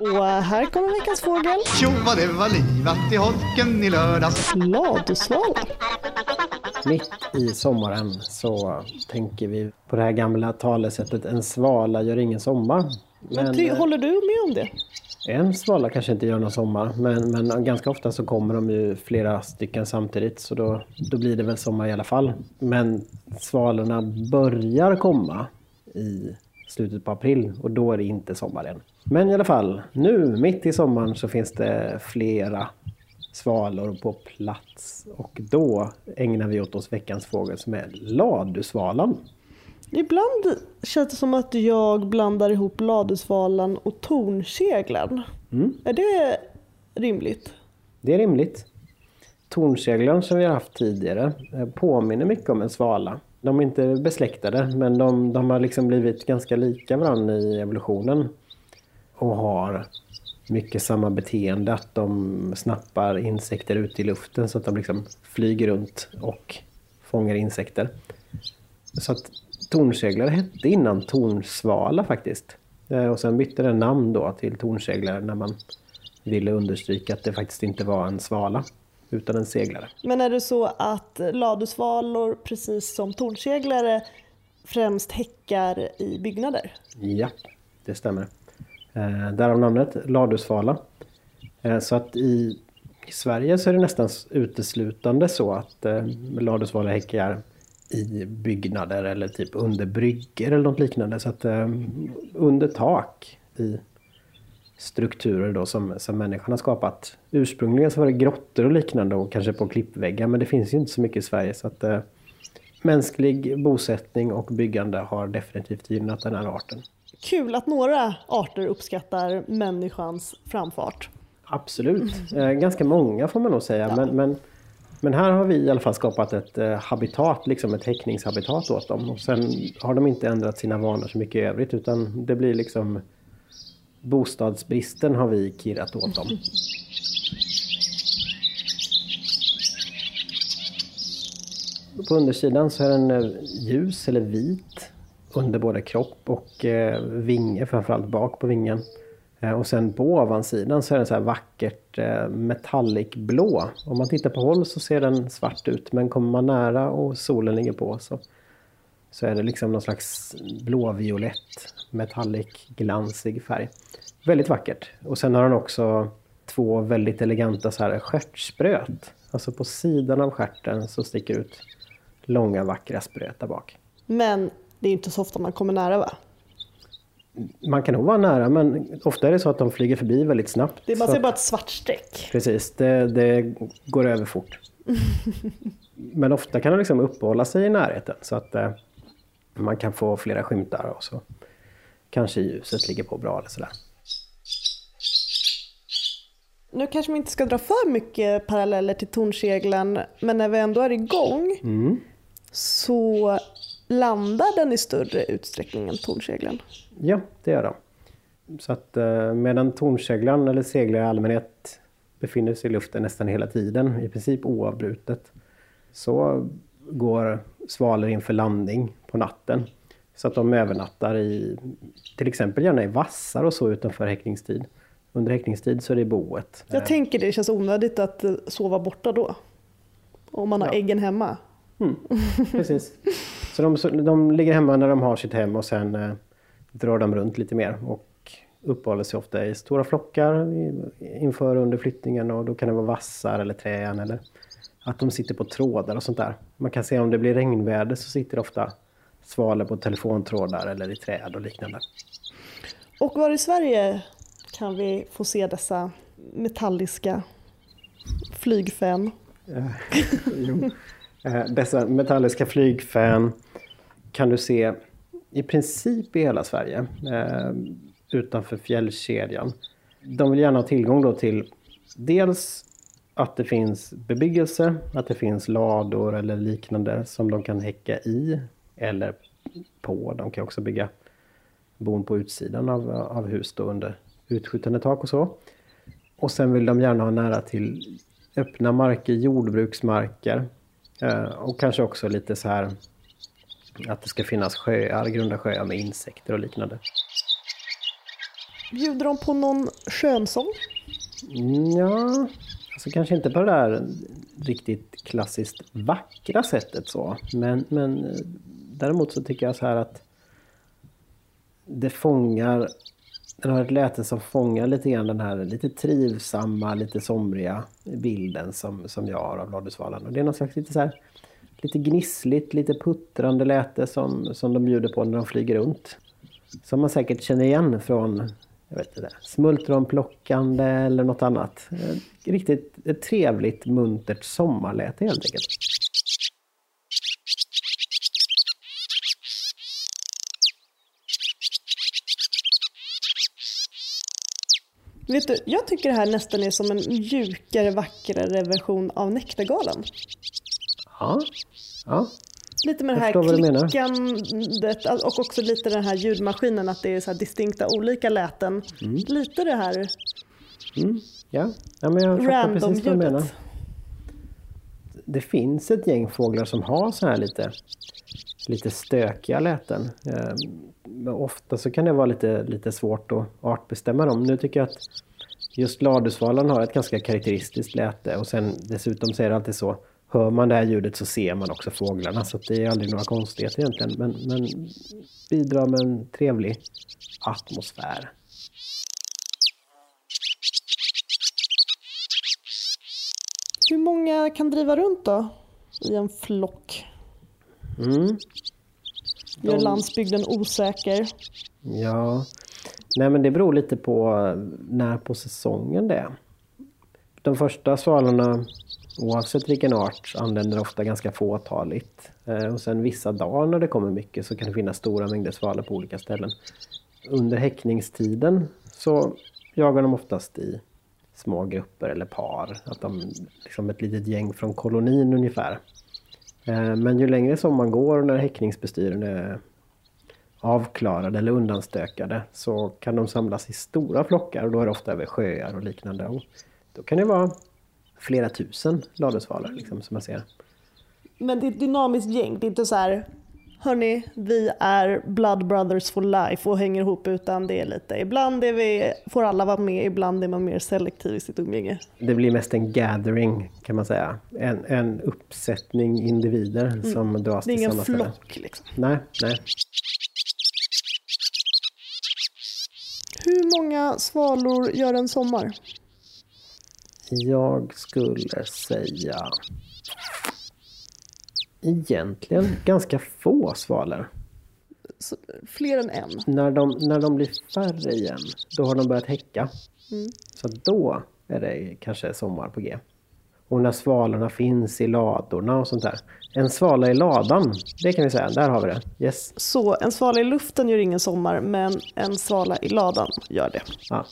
Och här kommer veckans fågel. Tjo vad det var livat i holken i lördags. Ladusvala. Mitt i sommaren så tänker vi på det här gamla talesättet en svala gör ingen sommar. Men ty, eh, håller du med om det? en svala kanske inte gör någon sommar men, men ganska ofta så kommer de ju flera stycken samtidigt så då, då blir det väl sommar i alla fall. Men svalorna börjar komma i slutet på april och då är det inte sommar än. Men i alla fall, nu mitt i sommaren så finns det flera svalor på plats och då ägnar vi åt oss veckans fågel som är ladusvalan. Ibland känns det som att jag blandar ihop ladusvalan och tornseglaren. Är det rimligt? Det är rimligt. Tornseglaren som vi har haft tidigare eh, påminner mycket om en svala. De är inte besläktade men de, de har liksom blivit ganska lika varandra i evolutionen. Och har mycket samma beteende att de snappar insekter ut i luften så att de liksom flyger runt och fångar insekter. Så att tornseglare hette innan tornsvala faktiskt. Eh, Och sen bytte den namn då till tornseglare när man ville understryka att det faktiskt inte var en svala utan en seglare. Men är det så att ladusvalor, precis som tornseglare, främst häckar i byggnader? Ja, det stämmer. Eh, därav namnet ladusvala. Eh, så att i, i Sverige så är det nästan uteslutande så att eh, ladusvalor häckar i byggnader eller typ under bryggor eller något liknande. Så att eh, under tak i strukturer då som, som människan har skapat. Ursprungligen så var det grottor och liknande och kanske på klippväggar men det finns ju inte så mycket i Sverige så att eh, mänsklig bosättning och byggande har definitivt gynnat den här arten. Kul att några arter uppskattar människans framfart. Absolut. Eh, ganska många får man nog säga. Men, men, men här har vi i alla fall skapat ett eh, habitat, liksom ett häckningshabitat åt dem. Och sen har de inte ändrat sina vanor så mycket i övrigt utan det blir liksom bostadsbristen har vi kirrat åt dem. På undersidan så är den eh, ljus eller vit under både kropp och eh, vinge, framförallt bak på vingen. Eh, och sen på ovansidan så är den så här vackert eh, metallic blå. Om man tittar på håll så ser den svart ut men kommer man nära och solen ligger på så, så är det liksom någon slags blåviolett metallic glansig färg. Väldigt vackert. Och sen har den också två väldigt eleganta så här stjärtspröt. Alltså på sidan av stjärten så sticker ut långa vackra spröt där bak. Men det är inte så ofta man kommer nära va? Man kan nog vara nära men ofta är det så att de flyger förbi väldigt snabbt. Det, man ser bara ett svart streck. Precis, det, det går över fort. Men ofta kan de liksom uppehålla sig i närheten så att eh, man kan få flera skymtar och så kanske ljuset ligger på bra eller sådär. Nu kanske vi inte ska dra för mycket paralleller till tornseglaren, men när vi ändå är igång så landar den i större utsträckning än tornseglaren. Ja, det gör de. Så att eh, medan tornseglaren eller seglare i allmänhet befinner sig i luften nästan hela tiden, i princip oavbrutet, så går svalor in för landning på natten. Så att de övernattar i till exempel gärna i vassar och så utanför häckningstid. Under häckningstid så är det i boet. Jag tänker det känns onödigt att eh, sova borta då. Om man har Ja. äggen hemma. Precis. Så de, de ligger hemma när de har sitt hem och sen eh, drar de runt lite mer och uppehåller sig ofta i stora flockar i- inför och under flyttningen och då kan det vara vassar eller träd eller att de sitter på trådar och sånt där. Man kan se om det blir regnväder så sitter ofta svalor på telefontrådar eller i träd och liknande. Och var i Sverige kan vi få se dessa metalliska flygfän? Jo. Eh, dessa metalliska flygfän kan du se i princip i hela Sverige eh, utanför fjällkedjan. De vill gärna ha tillgång då till dels att det finns bebyggelse, att det finns lador eller liknande som de kan häcka i eller på. De kan också bygga bon på utsidan av, av hus då under utskjutande tak och så. Och sen vill de gärna ha nära till öppna marker, jordbruksmarker. Eh, och kanske också lite så här att det ska finnas sjöar, grunda sjöar med insekter och liknande. Bjuder de på någon skönsång? Ja, alltså kanske inte på det där riktigt klassiskt vackra sättet så. Men, men eh, däremot så tycker jag så här att det fångar, den har ett läte som fångar lite grann den här lite trivsamma, lite somriga bilden som, som jag har av Ladusvalan. Och det är något slags lite så här, lite gnissligt, lite puttrande läte som, som de bjuder på när de flyger runt. Som man säkert känner igen från jag vet inte, smultronplockande eller något annat. Eh, riktigt ett trevligt, muntert sommarläte helt enkelt. Vet du, jag tycker det här nästan är som en mjukare, vackrare version av Nektargalen. Ja, ja. Lite med det här klickandet och också lite den här ljudmaskinen, att det är så här distinkta olika läten. Mm. Lite det här ja. ja men jag precis vad du menar. random-ljudet. Det finns ett gäng fåglar som har så här lite, lite stökiga läten. Eh, men ofta så kan det vara lite, lite svårt att artbestämma dem. Nu tycker jag att just ladusvalan har ett ganska karaktäristiskt läte och sen dessutom så är det alltid så Hör man det här ljudet så ser man också fåglarna så det är aldrig några konstigheter egentligen. Men, men bidrar med en trevlig atmosfär. Hur många kan driva runt då i en flock? Mm. Gör De- landsbygden osäker? Ja, nej men det beror lite på när på säsongen det är. De första svalorna, oavsett vilken art, anländer ofta ganska fåtaligt. Eh, Och sen vissa dagar när det kommer mycket så kan det finnas stora mängder svalor på olika ställen. Under häckningstiden så jagar de oftast i små grupper eller par. Att de, liksom ett litet gäng från kolonin ungefär. Eh, men ju längre som man går och när häckningsbestyren är avklarade eller undanstökade så kan de samlas i stora flockar och då är det ofta över sjöar och liknande. Och då kan det vara flera tusen ladusvalor liksom, som man ser. Men det är ett dynamiskt gäng, det är inte så här Hörni, vi är blood brothers for life och hänger ihop utan det är lite Ibland är vi, får alla vara med, ibland är man mer selektiv i sitt umgänge. Det blir mest en gathering kan man säga. En, en uppsättning individer som dras Det är till ingen samma ställe. flock liksom. Nej, nej. Hur många svalor gör en sommar? Jag skulle säga egentligen ganska få svalor. Så, fler än en. När de, när de blir färre igen, då har de börjat häcka. Så då är det kanske sommar på G. Och när svalorna finns i ladorna och sånt där. En svala i ladan, det kan vi säga. Där har vi det. Yes. Så en svala i luften gör ingen sommar, men en svala i ladan gör det. Ja.